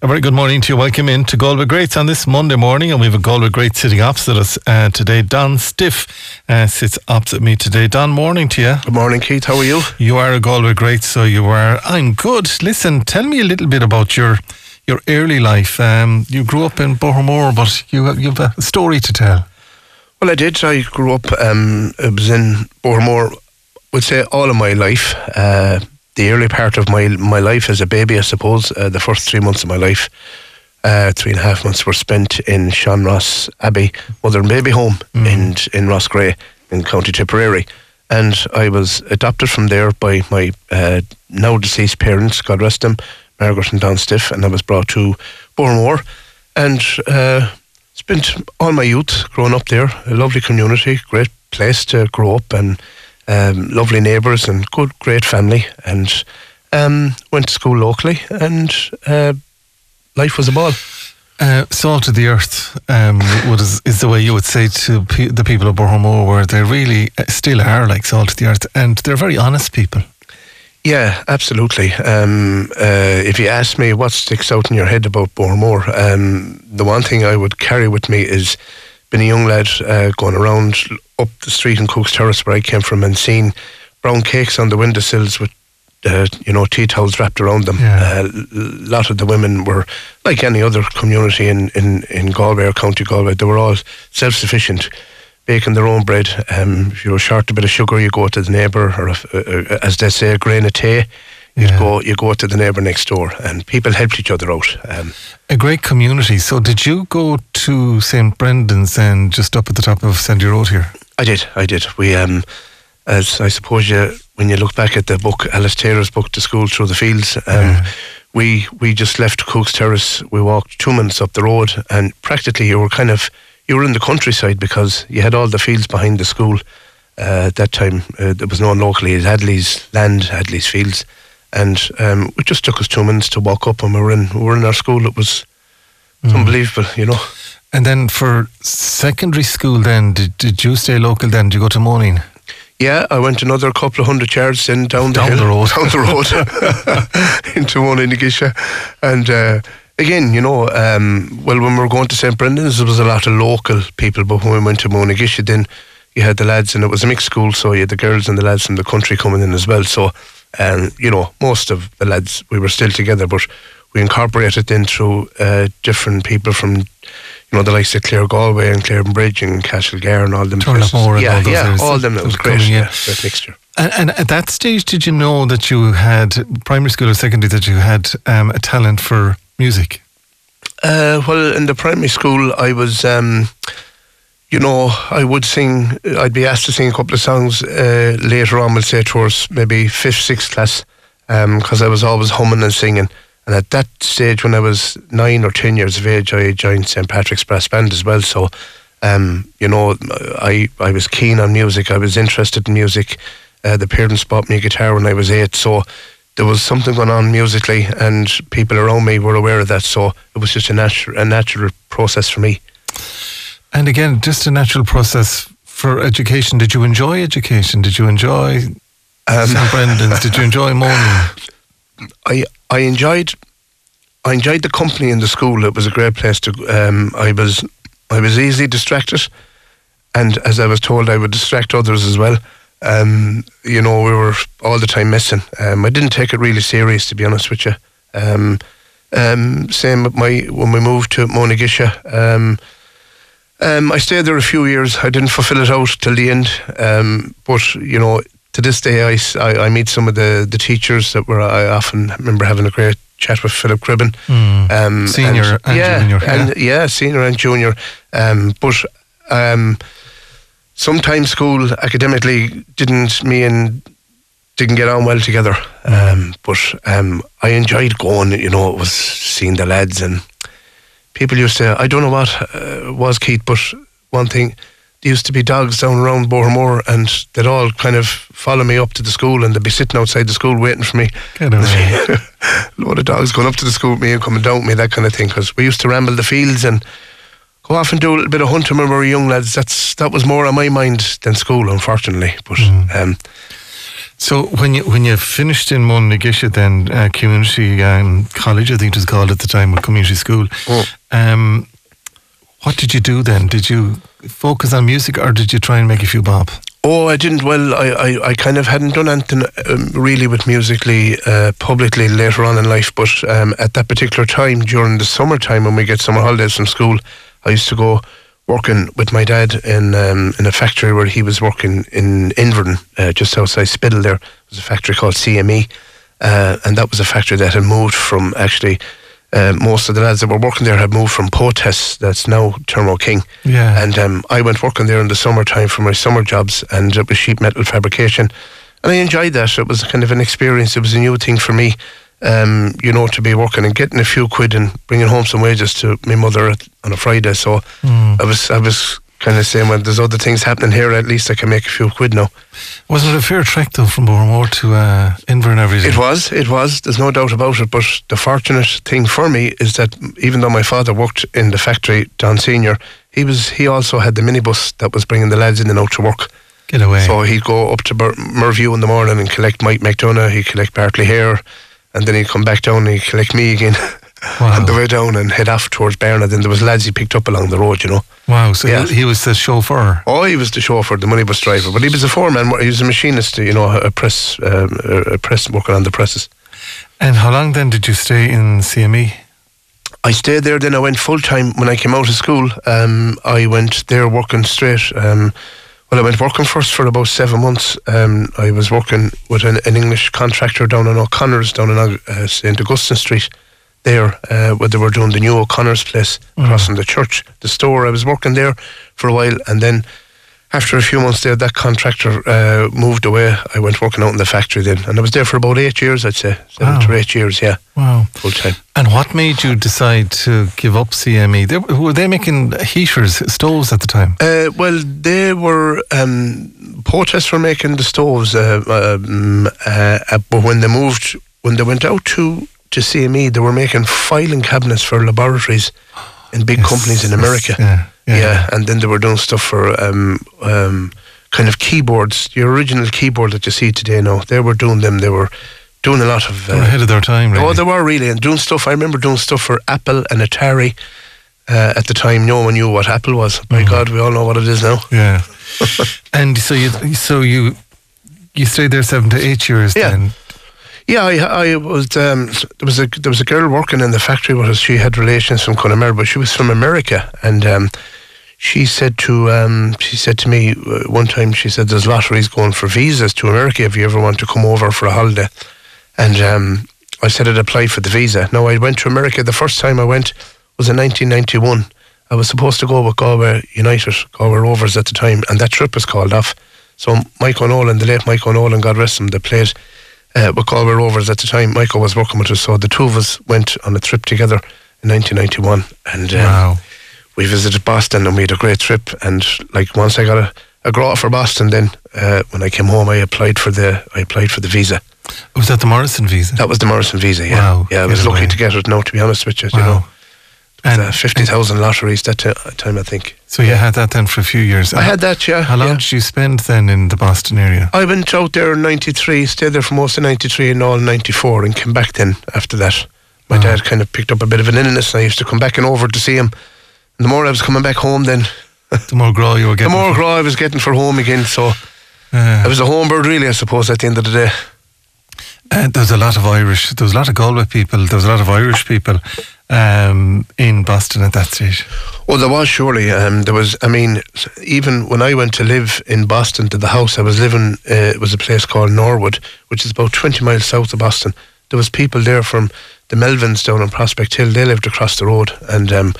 A very good morning to you. Welcome in to Galway Greats on this Monday morning, and we have a Galway Great sitting opposite us uh, today. Don Stiff uh, sits opposite me today. Don, morning to you. Good morning, Keith. How are you? You are a Galway Great, so you are. I'm good. Listen, tell me a little bit about your your early life. Um, you grew up in Bohermore, but you have, you have a story to tell. Well, I did. I grew up. Um, I was in Bohermore. Would say all of my life. Uh, the early part of my my life as a baby, I suppose, uh, the first three months of my life, uh, three and a half months were spent in Sean Ross Abbey Mother and Baby Home mm. in in Gray in County Tipperary, and I was adopted from there by my uh, now deceased parents, God rest them, Margaret and Don Stiff, and I was brought to Bohermore, and uh, spent all my youth growing up there. A lovely community, great place to grow up and um, lovely neighbours and good, great family, and um, went to school locally, and uh, life was a ball. Uh, salt of the earth um, is, is the way you would say to pe- the people of Bohermore, where they really uh, still are like salt of the earth, and they're very honest people. Yeah, absolutely. Um, uh, if you ask me what sticks out in your head about Bohermore, um, the one thing I would carry with me is being a young lad uh, going around up the street in Cook's Terrace where I came from and seen brown cakes on the windowsills with uh, you know tea towels wrapped around them. Yeah. A uh, lot of the women were like any other community in, in, in Galway or County Galway. They were all self sufficient, baking their own bread. Um, if you were short a bit of sugar, you go to the neighbour, or uh, uh, as they say, a grain of tea. You'd Yeah. go, you go to the neighbour next door, and people helped each other out. Um, A great community. So, did you go to St Brendan's and just up at the top of Sandy Road here? I did, I did. We, um, as I suppose you, when you look back at the book, Alice Taylor's book, "The School Through the Fields," um, Yeah. we we just left Cook's Terrace. We walked two minutes up the road, and practically you were kind of you were in the countryside because you had all the fields behind the school. Uh, at that time, uh, there was known locally as Hadley's land, Hadley's Fields, and um, it just took us two minutes to walk up, and we were in we were in our school. It was it's unbelievable, you know. And then for secondary school, then did, did you stay local? Then did you go to Moaning? Yeah, I went another couple of hundred yards then down the Down hill, the road. down the road into in Gisha. And uh, again, you know, um, well, when we were going to St Brendan's, there was a lot of local people, but when we went to Monagisha, then you had the lads, and it was a mixed school, so you had the girls and the lads from the country coming in as well. So, um, you know, most of the lads we were still together, but we incorporated then through uh, different people from. You know, the likes of Clare Galway and Clare Bridge and Castlegar and all them places. Turlough and yeah, all those yeah, all them. That that was great. coming in. Yeah, great mixture. And, and at that stage, did you know that you had primary school or secondary that you had um, a talent for music? Uh, well, in the primary school, I was, um, you know, I would sing. I'd be asked to sing a couple of songs uh, later on. We'll say towards maybe fifth, sixth class, because I was always humming and singing. And at that stage, when I was nine or ten years of age, I joined St Patrick's Brass Band as well. So, um, you know, I I was keen on music. I was interested in music. Uh, the parents bought me a guitar when I was eight, so there was something going on musically, and people around me were aware of that. So it was just a natural a natural process for me. And again, just a natural process for education. Did you enjoy education? Did you enjoy Um, St Brendan's? Did you enjoy Moaning? I I enjoyed I enjoyed the company in the school. It was a great place to. Um, I was I was easily distracted, and as I was told, I would distract others as well. Um, you know, we were all the time missing. Um, I didn't take it really serious, to be honest with you. Um, um, same with my when we moved to Monagisha. Um, um, I stayed there a few years. I didn't fulfil it out till the end. Um, but you know, to this day, I I meet some of the, the teachers that were. I often remember having a great chat with Philip Cribben, um, Senior and yeah, junior, and yeah, senior and junior. Um, but um, sometimes school academically didn't me and didn't get on well together. Um, but um, I enjoyed going. You know, it was seeing the lads and people used to. I don't know what uh, was Keith, but one thing. There used to be dogs down around Bohermore, and they'd all kind of follow me up to the school, and they'd be sitting outside the school waiting for me. Get away. a load of dogs going up to the school with me and coming down with me, that kind of thing. Because we used to ramble the fields and go off and do a little bit of hunting when we were young lads. That's that was more on my mind than school, unfortunately. But um, So when you when you finished in Monagisha, then uh, community um, college, I think it was called at the time, or community school. Mm. Um, what did you do then? Did you focus on music, or did you try and make a few bob? Oh, I didn't. Well, I, I, I kind of hadn't done anything um, really with musically uh, publicly later on in life. But um, at that particular time, during the summertime when we get summer holidays from school, I used to go working with my dad in um, in a factory where he was working in Inverton, uh, just outside Spiddal. There was a factory called CME, uh, and that was a factory that had moved from actually. Uh, most of the lads that were working there had moved from Potez, that's now Thermo King. Yeah. And um, I went working there in the summertime for my summer jobs, and it was sheet metal fabrication. And I enjoyed that. It was kind of an experience. It was a new thing for me, um, you know, to be working and getting a few quid and bringing home some wages to my mother on a Friday. So I was, I was kind of saying, well, there's other things happening here. At least I can make a few quid now. Wasn't it a fair trek though from Bohermore to uh, Inver every day? It was, it was. There's no doubt about it. But the fortunate thing for me is that even though my father worked in the factory, Don Senior, he was he also had the minibus that was bringing the lads in and out to work. Get away. So he'd go up to Bur- Mervue in the morning and collect Mike McDonough. He'd collect Bartley Hare, and then he'd come back down and he'd collect me again Wow. on the way down and head off towards Barna. Then there was lads he picked up along the road, you know. Wow. So Yeah. he, was the chauffeur. Oh, he was the chauffeur, the minibus driver, but he was a foreman. He was a machinist, you know, a press, um, a press working on the presses. And how long then did you stay in? CME? I stayed there. Then I went full time when I came out of school. Um, I went there working straight. Um, well, I went working first for about seven months. Um, I was working with an, an English contractor down in O'Connor's, down in uh, St Augustine Street. There, uh, where they were doing the new O'Connor's place, crossing the church, the store. I was working there for a while, and then after a few months there, that contractor uh, moved away. I went working out in the factory then, and I was there for about eight years, I'd say, seven Wow. to eight years, yeah, Wow. full time. And what made you decide to give up CME? They, were they making heaters, stoves at the time? Uh, well, they were um, were making the stoves, uh, um, uh, uh, but when they moved, when they went out to to CME, they were making filing cabinets for laboratories in big Yes, companies in America. yeah, yeah. and then they were doing stuff for um, um, kind of keyboards. The original keyboard that you see today now, they were doing them. They were doing a lot of. They were uh, ahead of their time, really. Oh, they were really and doing stuff. I remember doing stuff for Apple and Atari uh, at the time. No one knew what Apple was. My Mm-hmm. God, we all know what it is now. yeah. and so you, so you, you stayed there seven to eight years. Yeah. Then Yeah, I, I was. Um, there was a there was a girl working in the factory with us. She had relations from Connemara, but she was from America, and um, she said to um, she said to me uh, one time. She said, "There's lotteries going for visas to America if you ever want to come over for a holiday." And um, I said I'd apply for the visa. Now I went to America. The first time I went was in 1991. I was supposed to go with Galway United, Galway Rovers at the time, and that trip was called off. So Mike O'Nolan, the late Mike O'Nolan, God rest him, they played uh, with Galway Rovers at the time. Michael was working with us, so the two of us went on a trip together in 1991, and um, wow. we visited Boston and we had a great trip. And like once I got a, a grot for Boston, then uh, when I came home, I applied for the I applied for the visa. Was that the Morrison visa? That was the Morrison visa. Yeah, Wow, yeah. I was lucky to get it. No, to be honest with you, you know, and uh, fifty thousand lotteries that ti- time, I think. so you had that then for a few years. I had that. Yeah. How long yeah. did you spend then in the Boston area? I went out there in '93, stayed there for most of '93 and all '94, and came back then after that. My Oh. dad kind of picked up a bit of an illness, and I used to come back and over to see him. And the more I was coming back home, then The more grow you were getting. the more grow I was getting for home again. So Uh, I was a home bird, really, I suppose, at the end of the day. Uh, there was a lot of Irish. There was a lot of Galway people. There was a lot of Irish people um, in Boston at that stage. Well, there was surely. Um, there was. I mean, even when I went to live in Boston to the house I was living, uh, it was a place called Norwood, which is about twenty miles south of Boston. There was people there from the Melvins down on Prospect Hill. They lived across the road, and um,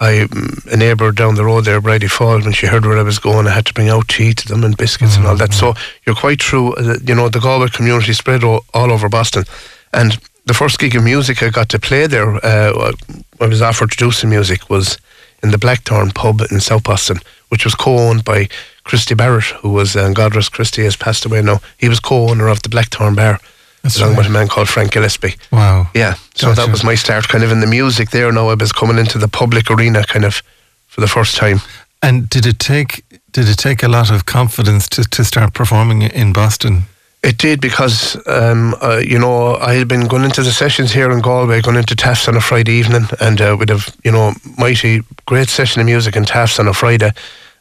I mm, neighbour down the road there, Bridie Fall, when she heard where I was going, I had to bring out tea to them and biscuits and all that. So you're quite true. uh, You know, the Galway community spread all, all over Boston, and the first gig of music I got to play there, uh, I was offered to do some music, was in the Blackthorn pub in South Boston, which was co-owned by Christy Barrett, who was, uh, God rest Christy, has passed away now. He was co-owner of the Blackthorn Bar, That's along right. with a man called Frank Gillespie. Wow. Yeah, so Gotcha. that was my start kind of in the music there. Now I was coming into the public arena kind of for the first time. And did it take did it take a lot of confidence to, to start performing in Boston? It did because, um, uh, you know, I had been going into the sessions here in Galway, going into Taaffe's on a Friday evening, and uh, we'd have, you know, mighty great session of music in Taaffe's on a Friday.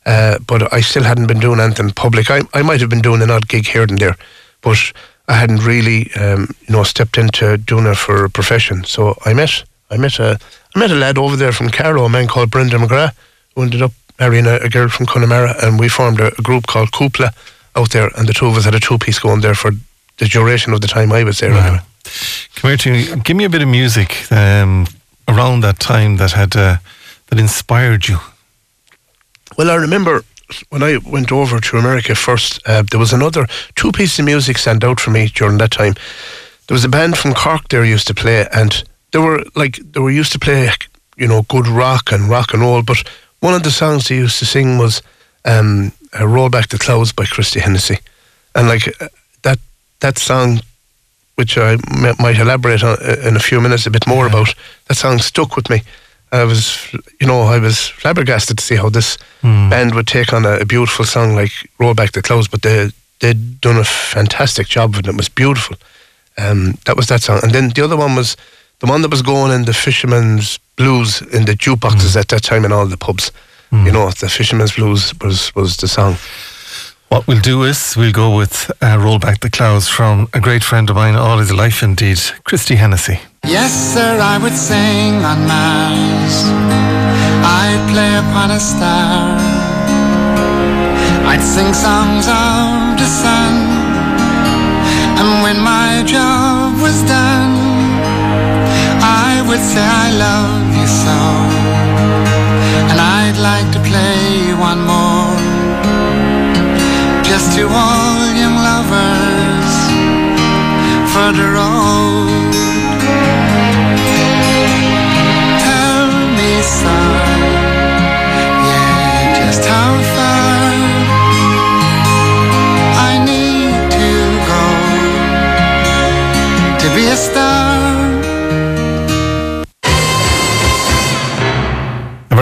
Uh, but I still hadn't been doing anything public. I, I might have been doing an odd gig here and there, but I hadn't really, um, you know, stepped into doing it for a profession. So I met, I met a, I met a lad over there from Carlow, a man called Brendan McGrath, who ended up marrying a, a girl from Connemara, and we formed a, a group called Coupla out there, and the two of us had a two piece going there for the duration of the time I was there. Wow. Anyway. Come here to me. Give me a bit of music um, around that time that had uh, that inspired you. Well, I remember when I went over to America first, uh, there was another two pieces of music sent out for me during that time. There was a band from Cork there used to play, and they were like they were used to play, you know, good rock and rock and roll. But one of the songs they used to sing was um, uh, "Roll Back the Clouds" by Christy Hennessy, and like uh, that that song, which I m- might elaborate on uh, in a few minutes a bit more about, that song stuck with me. I was, you know, I was flabbergasted to see how this band would take on a, a beautiful song like "Roll Back the Clouds," but they they'd done a fantastic job of it. It was beautiful. Um, that was that song, and then the other one was the one that was going in the Fisherman's Blues in the jukeboxes at that time in all the pubs. You know, the Fisherman's Blues was was the song. What we'll do is we'll go with uh, "Roll Back the Clouds" from a great friend of mine, all his life indeed, Christy Hennessy. Yes, sir, I would sing on Mars. I'd play upon a star. I'd sing songs of the sun. And when my job was done, I would say I love you so. I'd like to play one more. Just to all young lovers for the road. Tell me, son, yeah, just how far I need to go to be a star.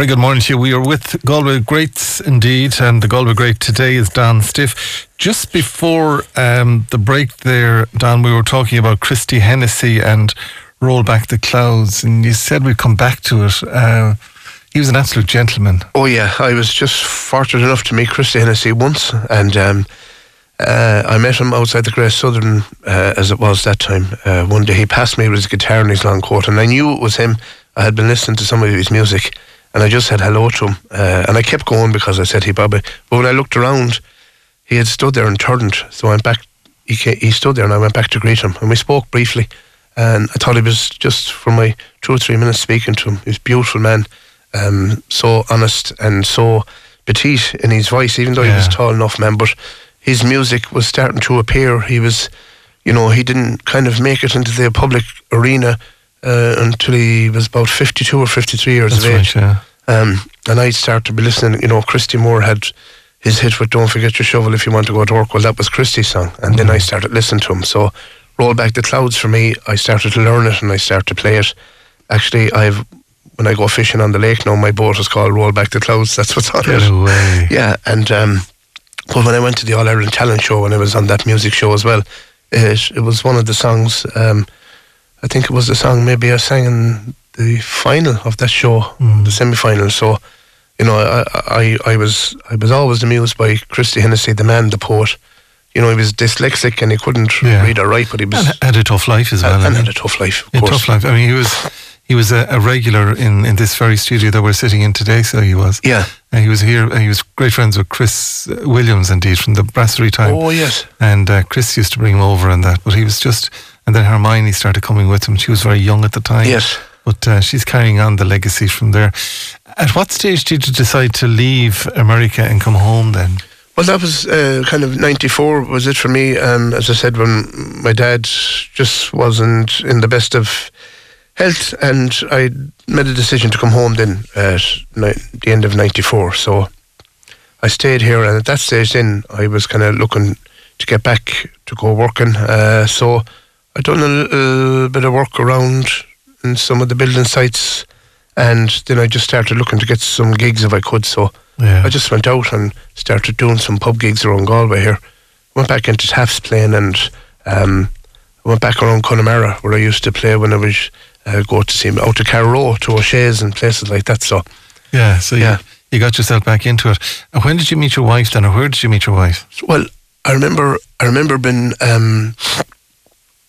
Very good morning to you. We are with Galway Greats indeed, and the Galway Great today is Don Stiff. Just before um, the break there, Don, we were talking about Christy Hennessy and Roll Back the Clouds, and you said we'd come back to it. Uh, he was an absolute gentleman. Oh yeah, I was just fortunate enough to meet Christy Hennessy once, and um, uh, I met him outside the Great Southern uh, as it was that time. Uh, one day he passed me with his guitar and his long coat, and I knew it was him. I had been listening to some of his music, and I just said hello to him, uh, and I kept going because I said, "Hey, Bobby." But when I looked around, he had stood there and turned, so I went back. He, ca he stood there, and I went back to greet him, and we spoke briefly. And I thought he was just for my two or three minutes speaking to him. He was a beautiful man, um, so honest and so petite in his voice, even though he was Yeah. tall enough, man. But his music was starting to appear. He was, you know, he didn't kind of make it into the public arena uh, until he was about 52 or 53 years That's of age. right, yeah. Um, and I started to be listening. You know, Christy Moore had his hit with "Don't Forget Your Shovel If You Want to Go to Work." Well, that was Christy's song, and then I started listening to him. So, "Roll Back the Clouds" for me, I started to learn it and I started to play it. Actually, I've when I go fishing on the lake now, my boat is called "Roll Back the Clouds." That's what's on Get it. away. Yeah, and um, but when I went to the All Ireland Talent Show, when I was on that music show as well, it it was one of the songs. Um, I think it was the song maybe I sang in the final of that show, the semi final. So, you know, I, I I was I was always amused by Christy Hennessy, the man, the poet. You know, he was dyslexic and he couldn't Yeah. read or write, but he was And had a tough life as well. and, and had a tough life. Of course. tough life. I mean, he was he was a, a regular in, in this very studio that we're sitting in today. So he was. Yeah. And he was here. And he was great friends with Chris uh, Williams, indeed, from the brasserie time. Oh yes. And uh, Chris used to bring him over and that, but he was just. And then Hermione started coming with him. She was very young at the time. Yes. But uh, she's carrying on the legacy from there. At what stage did you decide to leave America and come home then? Well, that was uh, kind of 94 was it for me. Um, as I said, when my dad just wasn't in the best of health, and I made a decision to come home then at ni- the end of 94. So I stayed here, and at that stage then, I was kind of looking to get back to go working. Uh, so I done a little bit of work around in some of the building sites, and then I just started looking to get some gigs if I could. So Yeah. I just went out and started doing some pub gigs around Galway here. went back into taps playing, and um, went back around Connemara where I used to play when I was uh, go to see out to Carrow to O'Shea's and places like that. So Yeah, so Yeah. You, you got yourself back into it. And when did you meet your wife then, or where did you meet your wife? Well, I remember. I remember being um,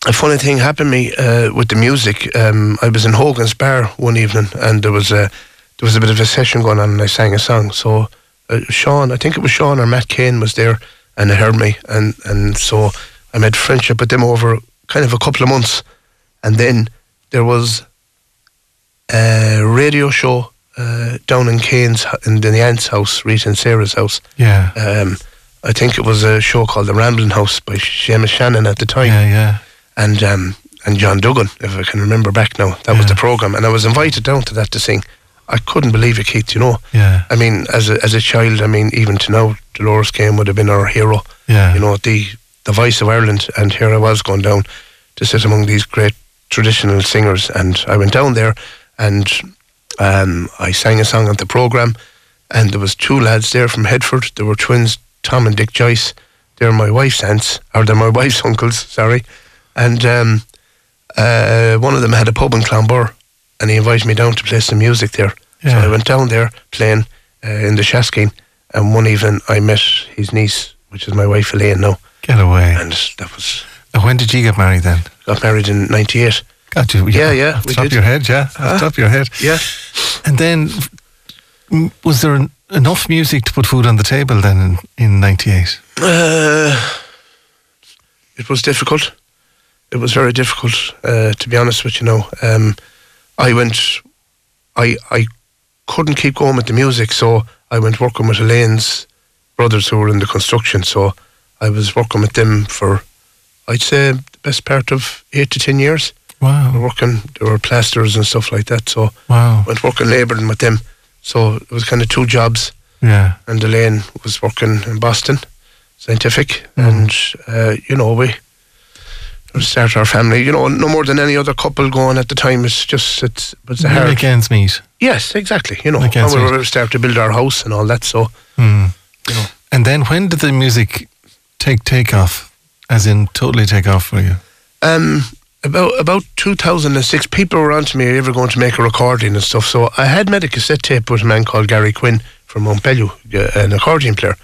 a funny thing happened to me uh, with the music. Um, I was in Hogan's Bar one evening, and there was a there was a bit of a session going on, and I sang a song. So uh, Sean, I think it was Sean or Matt Keane was there, and they heard me, and and so I made friendship with them over kind of a couple of months, and then there was a radio show uh, down in Keane's in the aunt's house, Rita and Sarah's house. Yeah. Um, I think it was a show called The Rambling House by Seamus Shannon at the time, yeah, yeah. And um, and John Duggan, if I can remember back now. That was the program, and I was invited down to that to sing. I couldn't believe it, Keith. You know, Yeah. I mean, as a as a child, I mean, even to now, Dolores Keane would have been our hero. Yeah. You know, the the voice of Ireland, and here I was going down to sit among these great traditional singers, and I went down there, and um, I sang a song at the program, and there was two lads there from Headford. They were twins, Tom and Dick Joyce. They're my wife's aunts, or they're my wife's uncles. Sorry, and um, uh, one of them had a pub in Clonbur, and he invited me down to play some music there. So Yeah. I went down there playing uh, in the Shaskeen, and one evening I met his niece, which is my wife Elaine now, Get away. and that was And when did you get married then? got married in '98. Got you. Yeah, yeah, Off the top did. of your head, yeah. Off Ah. top of your head. Yeah. And then, was there en- enough music to put food on the table then in, in 98? Uh, it was difficult. It was very difficult, uh, to be honest with you. Now, um, I went, I I couldn't keep going with the music, so I went working with Elaine's brothers who were in the construction. So I was working with them for, I'd say, the best part of eight to ten years. We were Wow. working, there were plasters and stuff like that. So Wow. went working labouring with them. So it was kind of two jobs. Yeah. and Elaine was working in Boston Scientific, Mm. and uh, you know we start our family. You know, no more than any other couple going at the time. It's just it's it's a hard. Ends meet. Yes, exactly. You know, and we were start to build our house and all that. So Hmm. you know, And then when did the music take take off? As in totally take off for you? um, about about 2006, people were on to me ever going to make a recording and stuff. So I had made a cassette tape with a man called Gary Quinn from Montpellier, uh, an accordion player.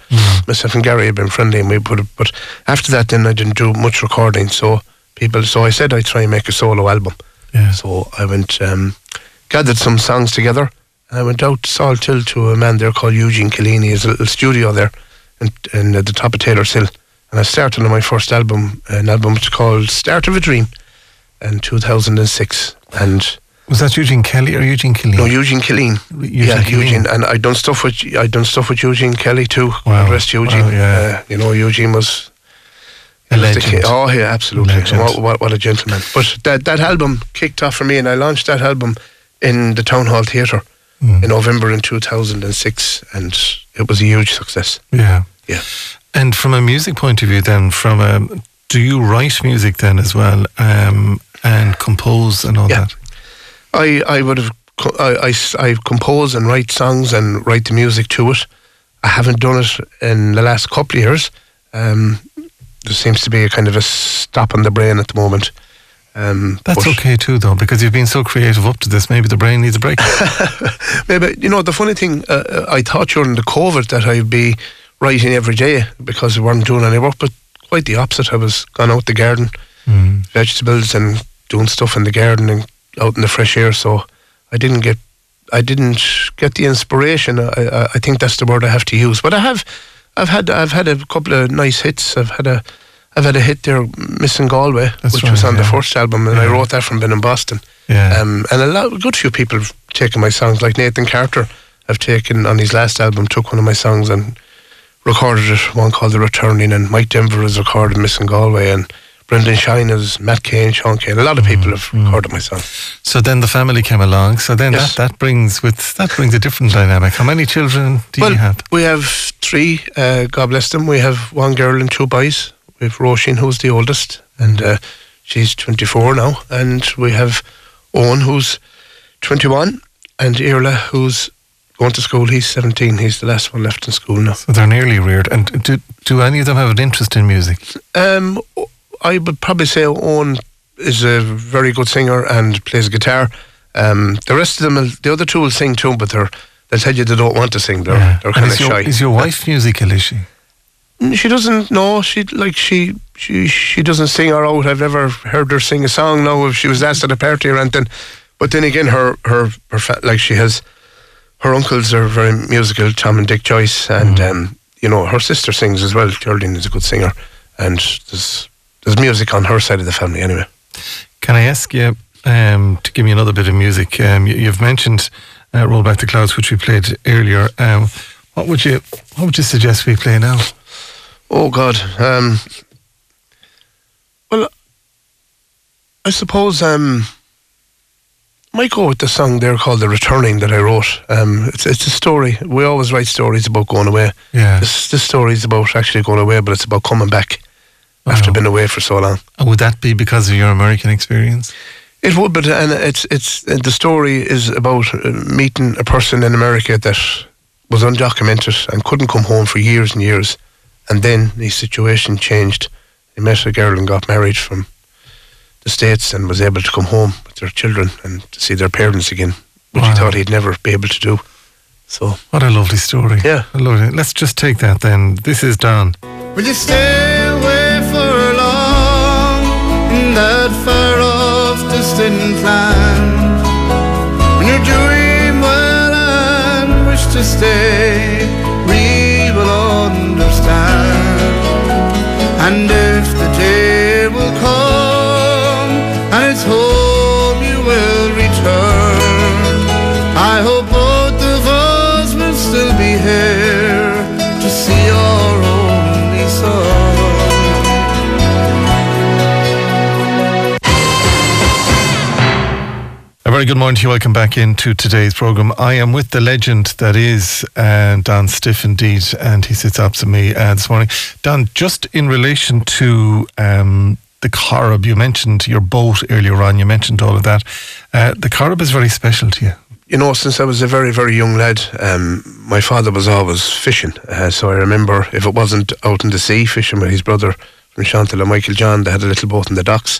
Myself and Gary had been friendly, and we put it. But after that, then I didn't do much recording. So people, so I said I'd try and make a solo album. Yeah. So I went, um, gathered some songs together, and I went out to Salt Hill to a man there called Eugene Killeen, his little studio there, in, in at the top of Taylor's Hill. And I started on my first album, an album called Start of a Dream, in 2006. And Was that Eugene Kelly or Eugene Kelly? no, Eugene Killeen. Eugene yeah, Killeen. Eugene, and I done stuff with I done stuff with Eugene Kelly too. Wow. Rest Eugene. Wow, yeah. uh, you know, Eugene was A he was the legend. oh yeah, absolutely. What, what, what a gentleman. But that that album kicked off for me, and I launched that album in the Town Hall Theatre Mm. in November in 2006, and it was a huge success. Yeah. Yeah. And from a music point of view, then, from a, do you write music then as well, um, and compose and all Yeah. that? I I would have I, I I compose and write songs and write the music to it. I haven't done it in the last couple of years. Um, there seems to be a kind of a stop in the brain at the moment. Um, That's okay too, though, because you've been so creative up to this. Maybe the brain needs a break. Maybe you know the funny thing. Uh, uh, I thought during the COVID that I'd be writing every day because we weren't doing any work, but quite the opposite. I was gone out the garden, Mm. vegetables, and doing stuff in the garden and out in the fresh air. So I didn't get, I didn't get the inspiration. I, I, I think that's the word I have to use. But I have, I've had, I've had a couple of nice hits. I've had a, I've had a hit there, Missing Galway, That's which was right, on the first album, and I wrote that from being in Boston. Yeah. Um, and a lot, a good few people have taken my songs, like Nathan Carter have taken on his last album, took one of my songs and recorded it, one called The Returning, and Mike Denver has recorded Missing Galway, and Brendan Shine has Matt Keane, Sean Keane. A lot of people have recorded my song. so then the family came along. So then Yes. that, that brings with that brings a different dynamic. How many children do well, you have? we have three, uh, God bless them. We have one girl and two boys. We have Roisin, who's the oldest, and uh, she's 24 now. And we have Owen, who's 21, and Irla, who's going to school. He's 17. He's the last one left in school now. So they're nearly reared. And do, do any of them have an interest in music? Um, I would probably say Owen is a very good singer and plays guitar. Um, the rest of them, will- the other two will sing too, but they're they'll tell you they don't want to sing. They're Yeah. they're kind of shy. is your wife musical, is she? Mm, She doesn't know. She like she she she doesn't sing her out. I've never heard her sing a song No, If she was asked at a party or anything, but then again, her her her fa- like she has her uncles are very musical. Tom and Dick Joyce, and um, you know her sister sings as well. Geraldine is a good singer, and there's there's music on her side of the family anyway. Can I ask you um, to give me another bit of music? Um, you, you've mentioned uh, "Roll Back the Clouds," which we played earlier. Um, what would you What would you suggest we play now? Oh God. Um, well, I suppose um, I might go with the song there called "The Returning" that I wrote. Um, it's it's a story. We always write stories about going away. Yeah. This this story is about actually going away, but it's about coming back after Oh. being away for so long. And would that be because of your American experience? It would, but and it's it's uh, the story is about uh, meeting a person in America that was undocumented and couldn't come home for years and years, and then his situation changed. He met a girl and got married from the states and was able to come home with their children and to see their parents again, which Wow. he thought he'd never be able to do. So What a lovely story. Yeah. I love it. Let's just take that then. This is Don. Will you stay far off distant land? When you're doing well and wish to stay, we will understand. And if very good morning to you. Welcome back into today's program. I am with the legend that is uh, Don Stiff indeed, and he sits opposite me uh, this morning. Don, just in relation to um, the Corrib, you mentioned your boat earlier on. You mentioned all of that. Uh, the Corrib is very special to you. you know, since I was a very, very young lad, um, my father was always fishing. Uh, so I remember if it wasn't out in the sea fishing with his brother from Chantal and Michael John, they had a little boat in the docks.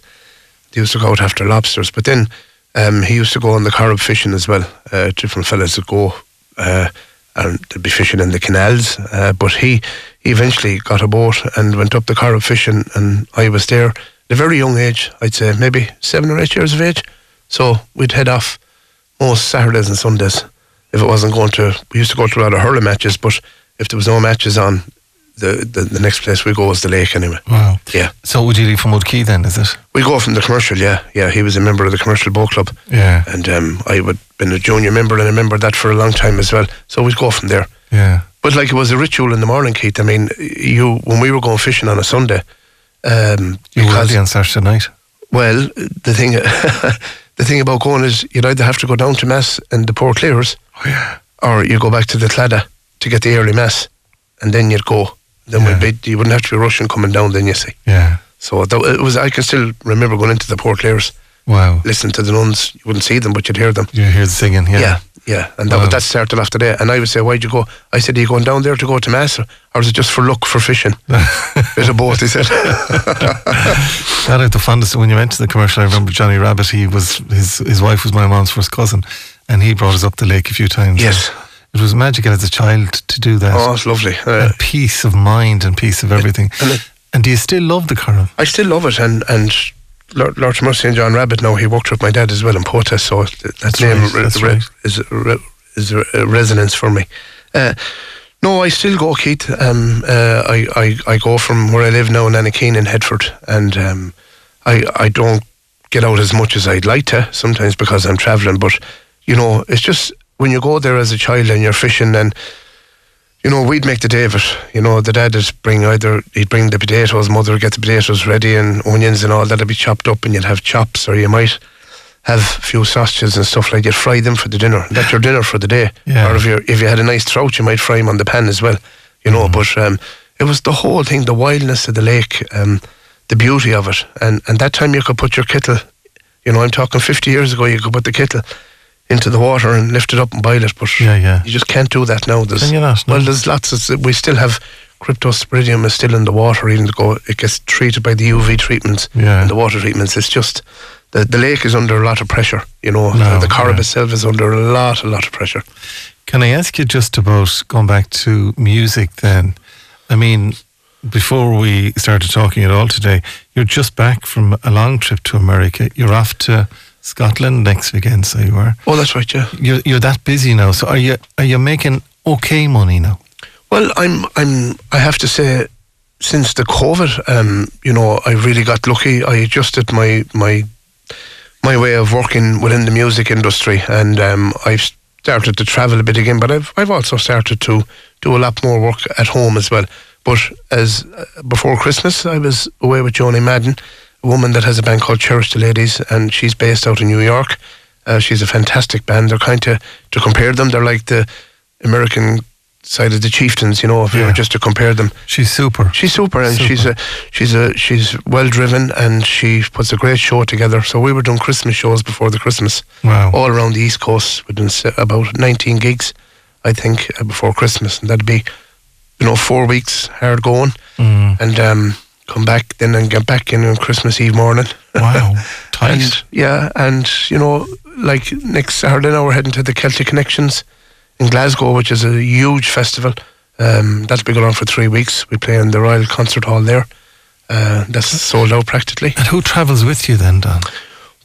They used to go out after lobsters. But then um, he used to go on the Corrib fishing as well. Uh, different fellas would go uh, and they'd be fishing in the canals. Uh, but he, he eventually got a boat and went up the Corrib fishing, and I was there at a very young age, I'd say maybe seven or eight years of age. So we'd head off most Saturdays and Sundays. If it wasn't going to, we used to go to a lot of hurling matches, but if there was no matches on, the, the, the next place we go was the lake anyway. Wow. Yeah. So would you leave from Woodquay then, is it? We go from the commercial, yeah. Yeah, he was a member of the commercial boat club. Yeah. And um, I would been a junior member and I remember that for a long time as well. So we'd go from there. Yeah. But like it was a ritual in the morning, Keith. I mean, you when we were going fishing on a Sunday, um, You were on Saturday night. well, the thing the thing about going is you'd either have to go down to mass and the Poor Clares, Oh, yeah. or you go back to the Claddagh to get the early mass, and then you'd go. Then Yeah. we'd be, you wouldn't have to be rushing coming down. Then you see. Yeah. So that, it was. I can still remember going into the Poor Clares, Wow. listening to the nuns. You wouldn't see them, but you'd hear them. You hear the singing, yeah. Yeah, yeah. And that, Wow. that started the day. And I would say, why'd you go? I said, are you going down there to go to mass, or, or is it just for luck for fishing? Bit of both, he said. That had the fondest when you mentioned the commercial. I remember Johnny Rabbit. He was his his wife was my mom's first cousin, and he brought us up the lake a few times. Yes. It was magical as a child to do that. oh, it's lovely. Uh, And peace of mind and peace of everything. and it- And do you still love the Corrib? I still love it, and and Lord, Lord Mercy and John Rabbit. Now he worked with my dad as well in Potez, so th- that name right, that's right. is a re- is a resonance for me. Uh, no, I still go, Keith. Um, uh, I, I I go from where I live now in Annakeen in Headford, and um, I I don't get out as much as I'd like to sometimes because I'm travelling. But you know, it's just when you go there as a child and you're fishing and you know, we'd make the day of it. You know, the dad would bring either he'd bring the potatoes, mother would get the potatoes ready and onions and all that'd be chopped up, and you'd have chops, or you might have a few sausages and stuff like. You'd fry them for the dinner. That's your dinner for the day. Yeah. Or if you if you had a nice trout, you might fry them on the pan as well. You know, but um, it was the whole thing, the wildness of the lake, um, the beauty of it, and and that time you could put your kettle. You know, I'm talking 50 years ago. You could put the kettle into the water and lift it up and boil it. But Yeah, yeah. you just can't do that now. There's, Can you not? No. Well, there's lots of. We still have cryptosporidium is still in the water, even though it gets treated by the UV treatments Yeah. and the water treatments. It's just the the lake is under a lot of pressure. You know, No, the, the corrib yeah. itself is under a lot, a lot of pressure. Can I ask you just about going back to music then? I mean, before we started talking at all today, you're just back from a long trip to America. You're off to Scotland next weekend, so you are. Oh, that's right. Yeah. You're you're that busy now. So are you are you making okay money now? Well, I'm, I'm, I have to say, since the COVID, um, you know, I really got lucky. I adjusted my my my way of working within the music industry, and um, I've started to travel a bit again. But I've I've also started to do a lot more work at home as well. But as uh, before Christmas, I was away with Joanie Madden, woman that has a band called Cherish the Ladies, and she's based out in New York. Uh, she's a fantastic band. They're kind of to compare them. They're like the American side of the Chieftains, you know, if you Yeah. were just to compare them. She's super. She's super, and Super. she's a she's a she's well driven, and she puts a great show together. So we were doing Christmas shows before the Christmas, Wow. all around the East Coast. We're doing about nineteen gigs, I think, uh, before Christmas, and that'd be, you know, four weeks hard going, Mm. and um, come back then and get back in on Christmas Eve morning. Wow. Tight. And yeah, and you know, like next Saturday now we're heading to the Celtic Connections in Glasgow, which is a huge festival. Um, that'll be going on for three weeks. We play in the Royal Concert Hall there. Uh, that's sold out practically. and who travels with you then, Don?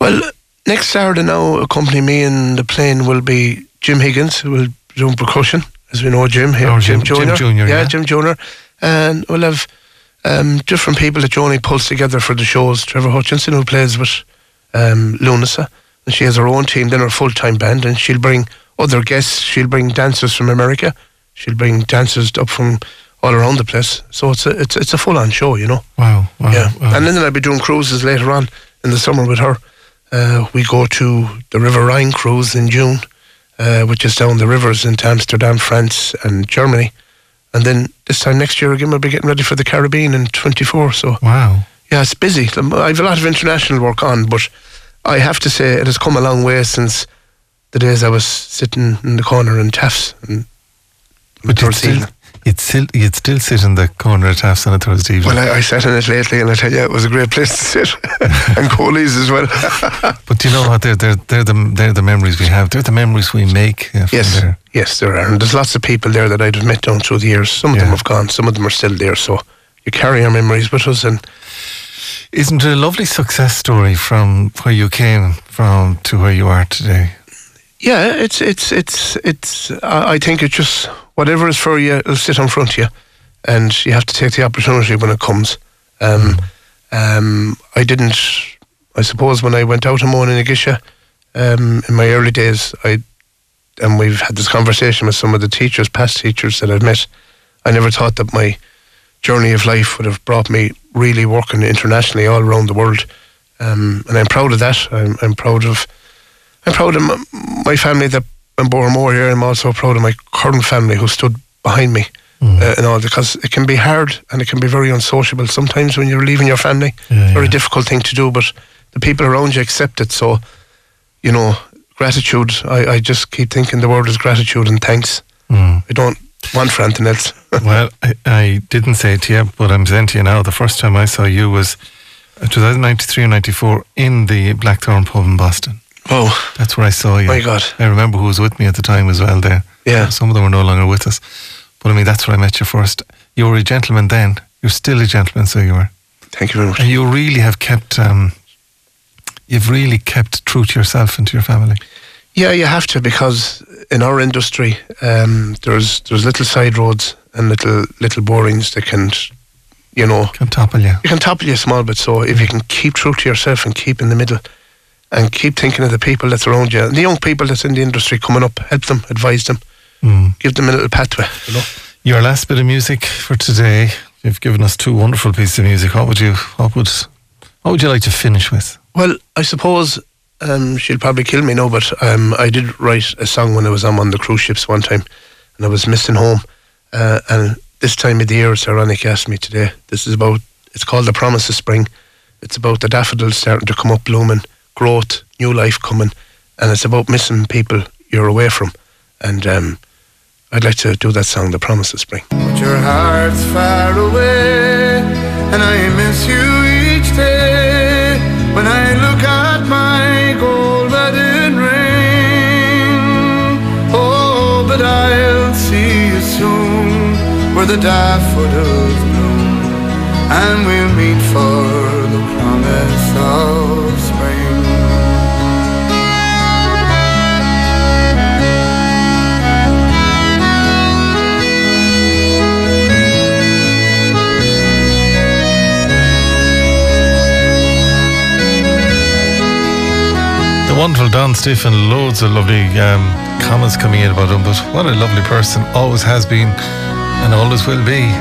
Well, next Saturday now, accompanying me in the plane will be Jim Higgins, who will doing percussion, as we know Jim here. Oh, Jim- Jim Jr. Jr., yeah. Jim Jr. And we'll have um, different people that Joanie pulls together for the shows. Trevor Hutchinson, who plays with um, Lunasa, and she has her own team, then her full time band, and she'll bring other guests. She'll bring dancers from America. She'll bring dancers up from all around the place. So it's a it's it's a full on show, you know. Wow. wow Yeah, wow. and then I'll be doing cruises later on in the summer with her. Uh, we go to the River Rhine cruise in June, uh, which is down the rivers into Amsterdam, France, and Germany. And then this time next year again, we'll be getting ready for the Caribbean in 24. So, wow. yeah, it's busy. I have a lot of international work on, but I have to say it has come a long way since the days I was sitting in the corner in Taaffes. And But you'd still, evening. You'd still you'd still sit in the corner of Taaffe's on a Thursday evening. Well, I, I sat in it lately, and I tell you, it was a great place to sit. and Coley's as well. But you know what? They're, they're, they're, the, they're the memories we have. They're the memories we make uh, Yes, there. yes, there are. And there's lots of people there that I'd have met down through the years. Some of them have gone, some of them are still there. So you carry our memories with us. And Isn't it a lovely success story from where you came from to where you are today? yeah, it's it's it's it's. I think it just whatever is for you, it'll sit in front of you, and you have to take the opportunity when it comes. Um, um, I didn't. I suppose when I went out on Mona Nagisha, um, in my early days, I and we've had this conversation with some of the teachers, past teachers that I've met. I never thought that my journey of life would have brought me really working internationally all around the world, um, and I'm proud of that. I'm, I'm proud of I'm proud of my family that in Bohermore here. I'm also proud of my current family who stood behind me uh, and all because it can be hard and it can be very unsociable sometimes when you're leaving your family. Yeah, very yeah. difficult thing to do, but the people around you accept it. So, you know, gratitude. I, I just keep thinking the word is gratitude and thanks. Mm. I don't want for anything else. well, I, I didn't say it to you, but I'm saying to you now. The first time I saw you was uh, 2093 or 94 in the Blackthorn pub in Boston. Oh, That's where I saw you. my God. I remember who was with me at the time as well there. Yeah. Some of them are no longer with us. But I mean, that's where I met you first. You were a gentleman then. You're still a gentleman, so you were. Thank you very much. And you really have kept, um, you've really kept true to yourself and to your family. Yeah, you have to because in our industry, um, there's there's little side roads and little little borings that can, you know, Can topple you. you can topple you a small bit. So if you can keep true to yourself and keep in the middle, and keep thinking of the people that's around you, and the young people that's in the industry coming up, help them, advise them, Mm. give them a little pathway. You know. Your last bit of music for today. You've given us two wonderful pieces of music. What would you, what would, what would you like to finish with? Well, I suppose um, she'll probably kill me now, but um, I did write a song when I was on one of the cruise ships one time, and I was missing home. Uh, and this time of the year, it's ironic you asked me today. This is about. It's called the Promise of Spring. It's about the daffodils starting to come up, blooming, growth, new life coming, and it's about missing people you're away from. And um, I'd like to do that song, The Promise of Spring. But your heart's far away, and I miss you each day when I look at my gold wedding ring. Oh, but I'll see you soon where the daffodils bloom, and we'll meet for the promise of wonderful Don Stiff and loads of lovely um, comments coming in about him. But what a lovely person, always has been and always will be.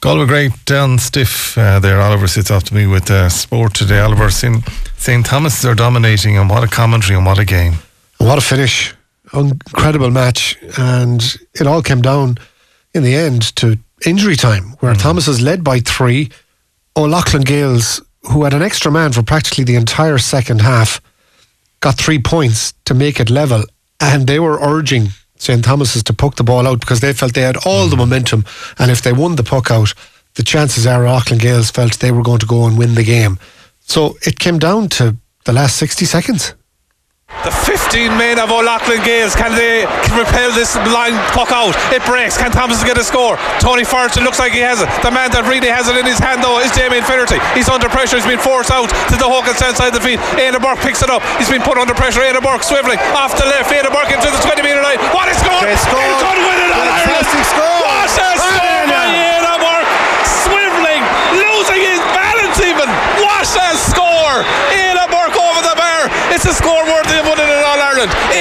Galway great Don Stiff uh, there. Oliver sits off to me with uh, sport today. Oliver, St. Thomas are dominating, and what a commentary and what a game. What a finish. Incredible match. And it all came down in the end to injury time, where Thomas is led by three. O'Loughlin Gaels, who had an extra man for practically the entire second half, got three points to make it level. And they were urging St. Thomas's to poke the ball out because they felt they had all the momentum. And if they won the puck out, the chances are O'Loughlin Gaels felt they were going to go and win the game. So it came down to the last 60 seconds. The 15 men of O'Loughlin Gaels, can they repel this line puck out? It breaks. Can Thomas get a score? Tony Forrest, looks like he has it. The man that really has it in his hand, though, is Damien Finnerty. He's under pressure. He's been forced out to the Hawkins side of the field. Aidan Burke picks it up. He's been put under pressure. Aidan Burke swiveling off the left. Aidan Burke into the 20 metre line. What a score! Great score. He's going to win it on Ireland. Score. What a score by Aidan Burke. Swiveling, losing his balance even. What a score! Aidan Burke over the bar. It's a score worthy England.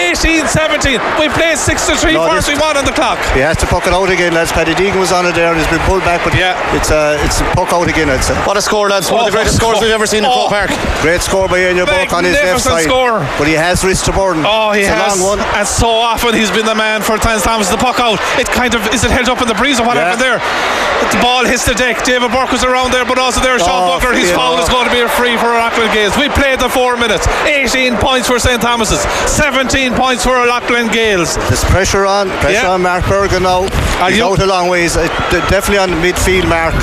17-17. We played 6-3 we won on the clock. He has to puck it out again, lads. Paddy Deegan was on it there and he's been pulled back, but yeah. it's uh, it's a puck out again, I'd say. What a score, lads. One oh, of the oh, greatest scores we've ever seen in oh. Croke Park. Great score by Éanna Burke on his left side. Score. But he has reached the Burden. Oh, he it's has. A long one. And so often he's been the man for Tans Thomas. The puck out. It kind of is it held up in the breeze or whatever yeah. there? The ball hits the deck. David Burke was around there, but also there, Sean oh, His foul is going to be a free for O'Loughlin Gaels. We played the four minutes. 18 points for St. Thomas's, 17 points for O'Loughlin Gaels. There's pressure on, pressure Yeah. on Mark Bergin now. Are he's you- out a long ways. Uh, d- definitely on the midfield mark.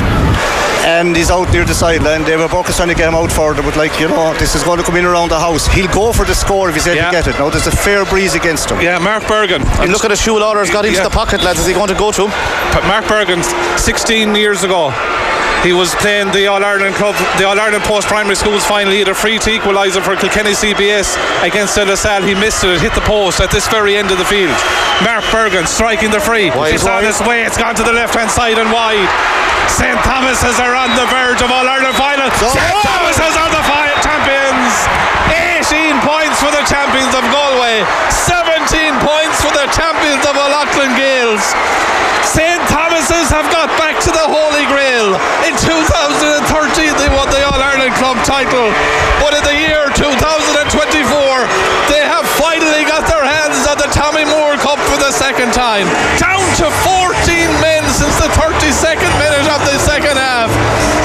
And he's out near the sideline. They were is trying to get him out further, but like, you know, this is going to come in around the house. He'll go for the score if he's able Yeah. to get it. Now, there's a fair breeze against him. Yeah, Mark Bergin. And look at the Huw Lawlor's got into Yeah. the pocket, lads. Is he going to go to him? But Mark Bergin, 16 years ago, he was playing the All Ireland Club, the All Ireland Post Primary Schools final. He had a free to equaliser for Kilkenny CBS against De La Salle. He missed it, it hit the post at this very end of the field. Mark Bergin striking the free. Wide, it's on wide. its way, it's gone to the left hand side and wide. St Thomas's are on the verge of All Ireland final. St Thomas's are the fi- champions. 18 points for the champions of Galway, 17 points for the champions of O'Loughlin Gaels. St. Thomas's have got back to the Holy Grail. In 2013, they won the All Ireland Club title. But in the year 2024, they have finally got their hands on the Tommy Moore Cup for the second time. Down to 14 men since the 32nd minute of the second half.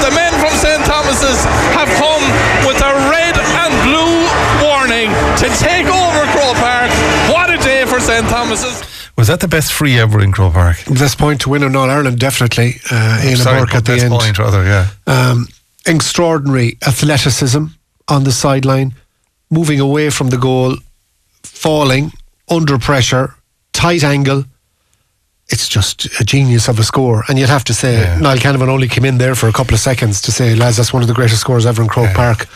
The men from St. Thomas's have come with a red and blue warning to take over Croke Park. What a day for St. Thomas's. Was that the best free ever in Croke Park? This point to win in All Ireland, definitely. Uh, Ian Sorry, at the best end. point, rather, yeah. Um, extraordinary athleticism on the sideline, moving away from the goal, falling under pressure, tight angle. It's just a genius of a score. And you'd have to say, Yeah. Niall Canavan only came in there for a couple of seconds to say, lads, that's one of the greatest scores ever in Croke Park.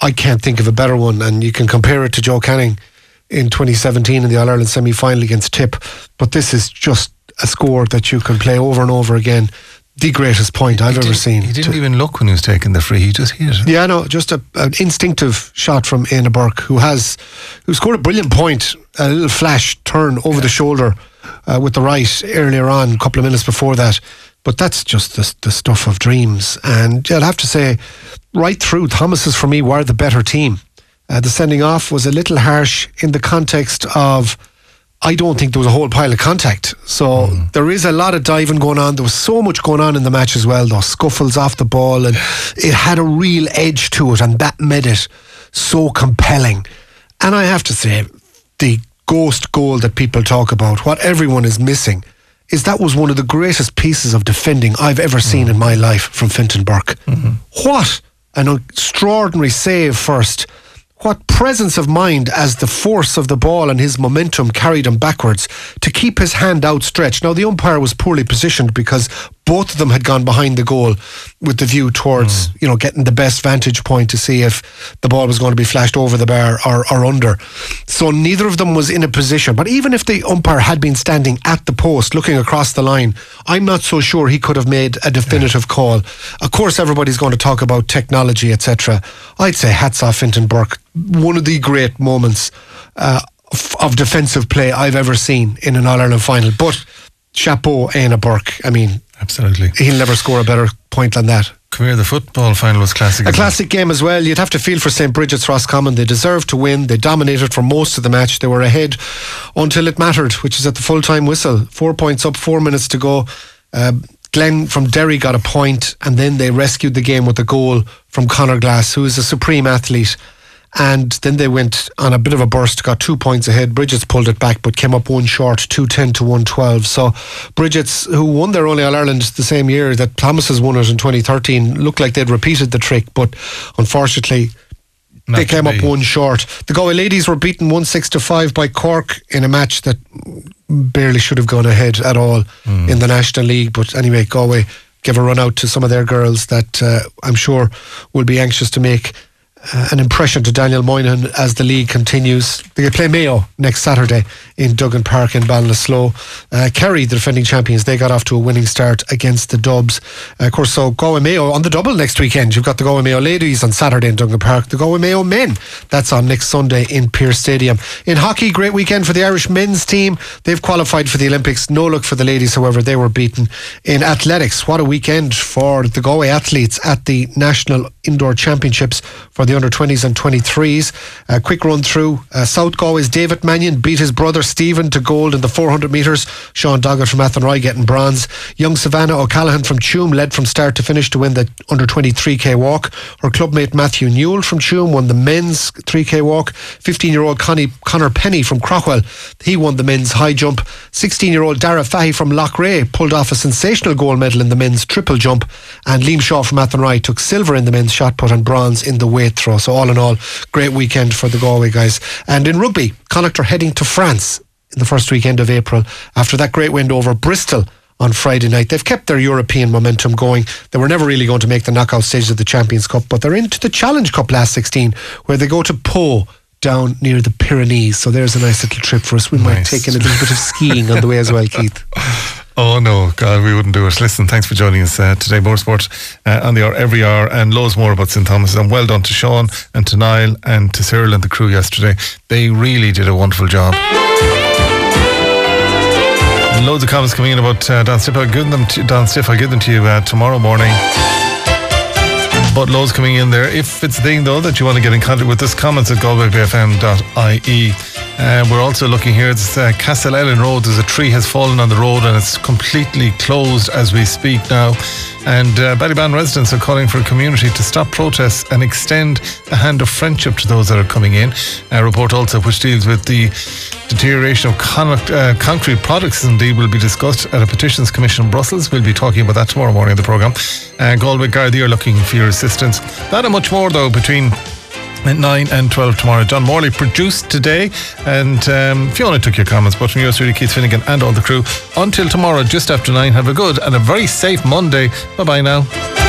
I can't think of a better one. And you can compare it to Joe Canning in 2017 in the All Ireland semi final against Tip. But this is just a score that you can play over and over again. The greatest point I've ever seen. He didn't to- even look when he was taking the free. He just hit it. yeah, no, just a, an instinctive shot from Éanna Burke, who has who scored a brilliant point, a little flash turn over the shoulder uh, with the right earlier on, a couple of minutes before that. But that's just the, the stuff of dreams. And I'd have to say, right through, Thomas's for me were the better team. Uh, the sending off was a little harsh in the context of. I don't think there was a whole pile of contact. So there is a lot of diving going on. There was so much going on in the match as well. Those scuffles off the ball, and it had a real edge to it, and that made it so compelling. And I have to say, the ghost goal that people talk about, what everyone is missing, is that was one of the greatest pieces of defending I've ever seen mm. in my life from Fintan Burke. Mm-hmm. What an extraordinary save first. What presence of mind as the force of the ball and his momentum carried him backwards to keep his hand outstretched. Now, the umpire was poorly positioned because both of them had gone behind the goal with the view towards, you know, getting the best vantage point to see if the ball was going to be flashed over the bar or, or under. So neither of them was in a position. But even if the umpire had been standing at the post looking across the line, I'm not so sure he could have made a definitive call. Of course, everybody's going to talk about technology, etc. I'd say hats off Fintan Burke. One of the great moments uh, of, of defensive play I've ever seen in an All Ireland final. But chapeau, Éanna Burke. I mean, Absolutely. he'll never score a better point than that. Come here, the football final was classic. A classic game as well. You'd have to feel for St. Brigid's Roscommon. They deserved to win. They dominated for most of the match. They were ahead until it mattered, which is at the full time whistle. Four points up, four minutes to go. Uh, Glenn from Derry got a point, and then they rescued the game with a goal from Conor Glass, who is a supreme athlete. And then they went on a bit of a burst, got two points ahead. Brigid's pulled it back, but came up one short, 210 to 112. So Brigid's, who won their only All Ireland the same year that Thomas has won it in 2013, looked like they'd repeated the trick, but unfortunately, Not they came up one short. The Galway ladies were beaten 1 6 to 5 by Cork in a match that barely should have gone ahead at all Hmm. in the National League. But anyway, Galway give a run out to some of their girls that uh, I'm sure will be anxious to make uh, an impression to Daniel Moynihan as the league continues. They play Mayo next Saturday in Duggan Park in Ballinasloe. Uh, Kerry, the defending champions, they got off to a winning start against the Dubs. Uh, of course, so Galway Mayo on the double next weekend. You've got the Galway Mayo ladies on Saturday in Duggan Park. The Galway Mayo men, that's on next Sunday in Pearse Stadium. In hockey, great weekend for the Irish men's team. They've qualified for the Olympics. No look for the ladies, however, they were beaten. In athletics, what a weekend for the Galway athletes at the National Indoor Championships for the under 20s and 23s. A quick run through. Uh, South Galway's David Mannion beat his brother Stephen to gold in the 400 metres. Sean Doggett from Athenry getting bronze. Young Savannah O'Callaghan from Tuam led from start to finish to win the under 23k walk. Her clubmate Matthew Newell from Tuam won the men's 3k walk. 15 year old Connie, Connor Penny from Craughwell, he won the men's high jump. 16 year old Dara Fahy from Loughrea pulled off a sensational gold medal in the men's triple jump. And Liam Shaw from Athenry took silver in the men's shot put and bronze in the weight throw. So all in all, great weekend for the Galway guys. And in rugby, Connacht are heading to France in the first weekend of April after that great win over Bristol on Friday night. They've kept their European momentum going. They were never really going to make the knockout stages of the Champions Cup, but they're into the Challenge Cup last 16, where they go to Pau down near the Pyrenees. So there's a nice little trip for us. We might take in a little bit of skiing on the way as well, Keith. Oh no, God, we wouldn't do it. Listen, thanks for joining us uh, today, Motorsport uh, on the hour every hour, and loads more about St Thomas. And well done to Sean and to Niall and to Cyril and the crew yesterday. They really did a wonderful job. Loads of comments coming in about uh, Don Stiff. I'll give them to Don Stiff. I'll give them to you uh, tomorrow morning. But loads coming in there. If it's the thing though that you want to get in contact with us, comments at galwaybfm.ie. Uh, we're also looking here. It's uh, Castle Ellen Road. There's a tree has fallen on the road and it's completely closed as we speak now. And uh, Ballybane residents are calling for a community to stop protests and extend a hand of friendship to those that are coming in. A report also which deals with the deterioration of con- uh, concrete products indeed will be discussed at a petitions commission in Brussels. We'll be talking about that tomorrow morning in the programme. Uh, Galway Gardaí are looking for your assistance. That and much more though between at 9 and 12 tomorrow. John Morley produced today, and um, Fiona took your comments, but from yours really, Keith Finnegan and all the crew. Until tomorrow, just after 9, have a good and a very safe Monday. Bye bye now.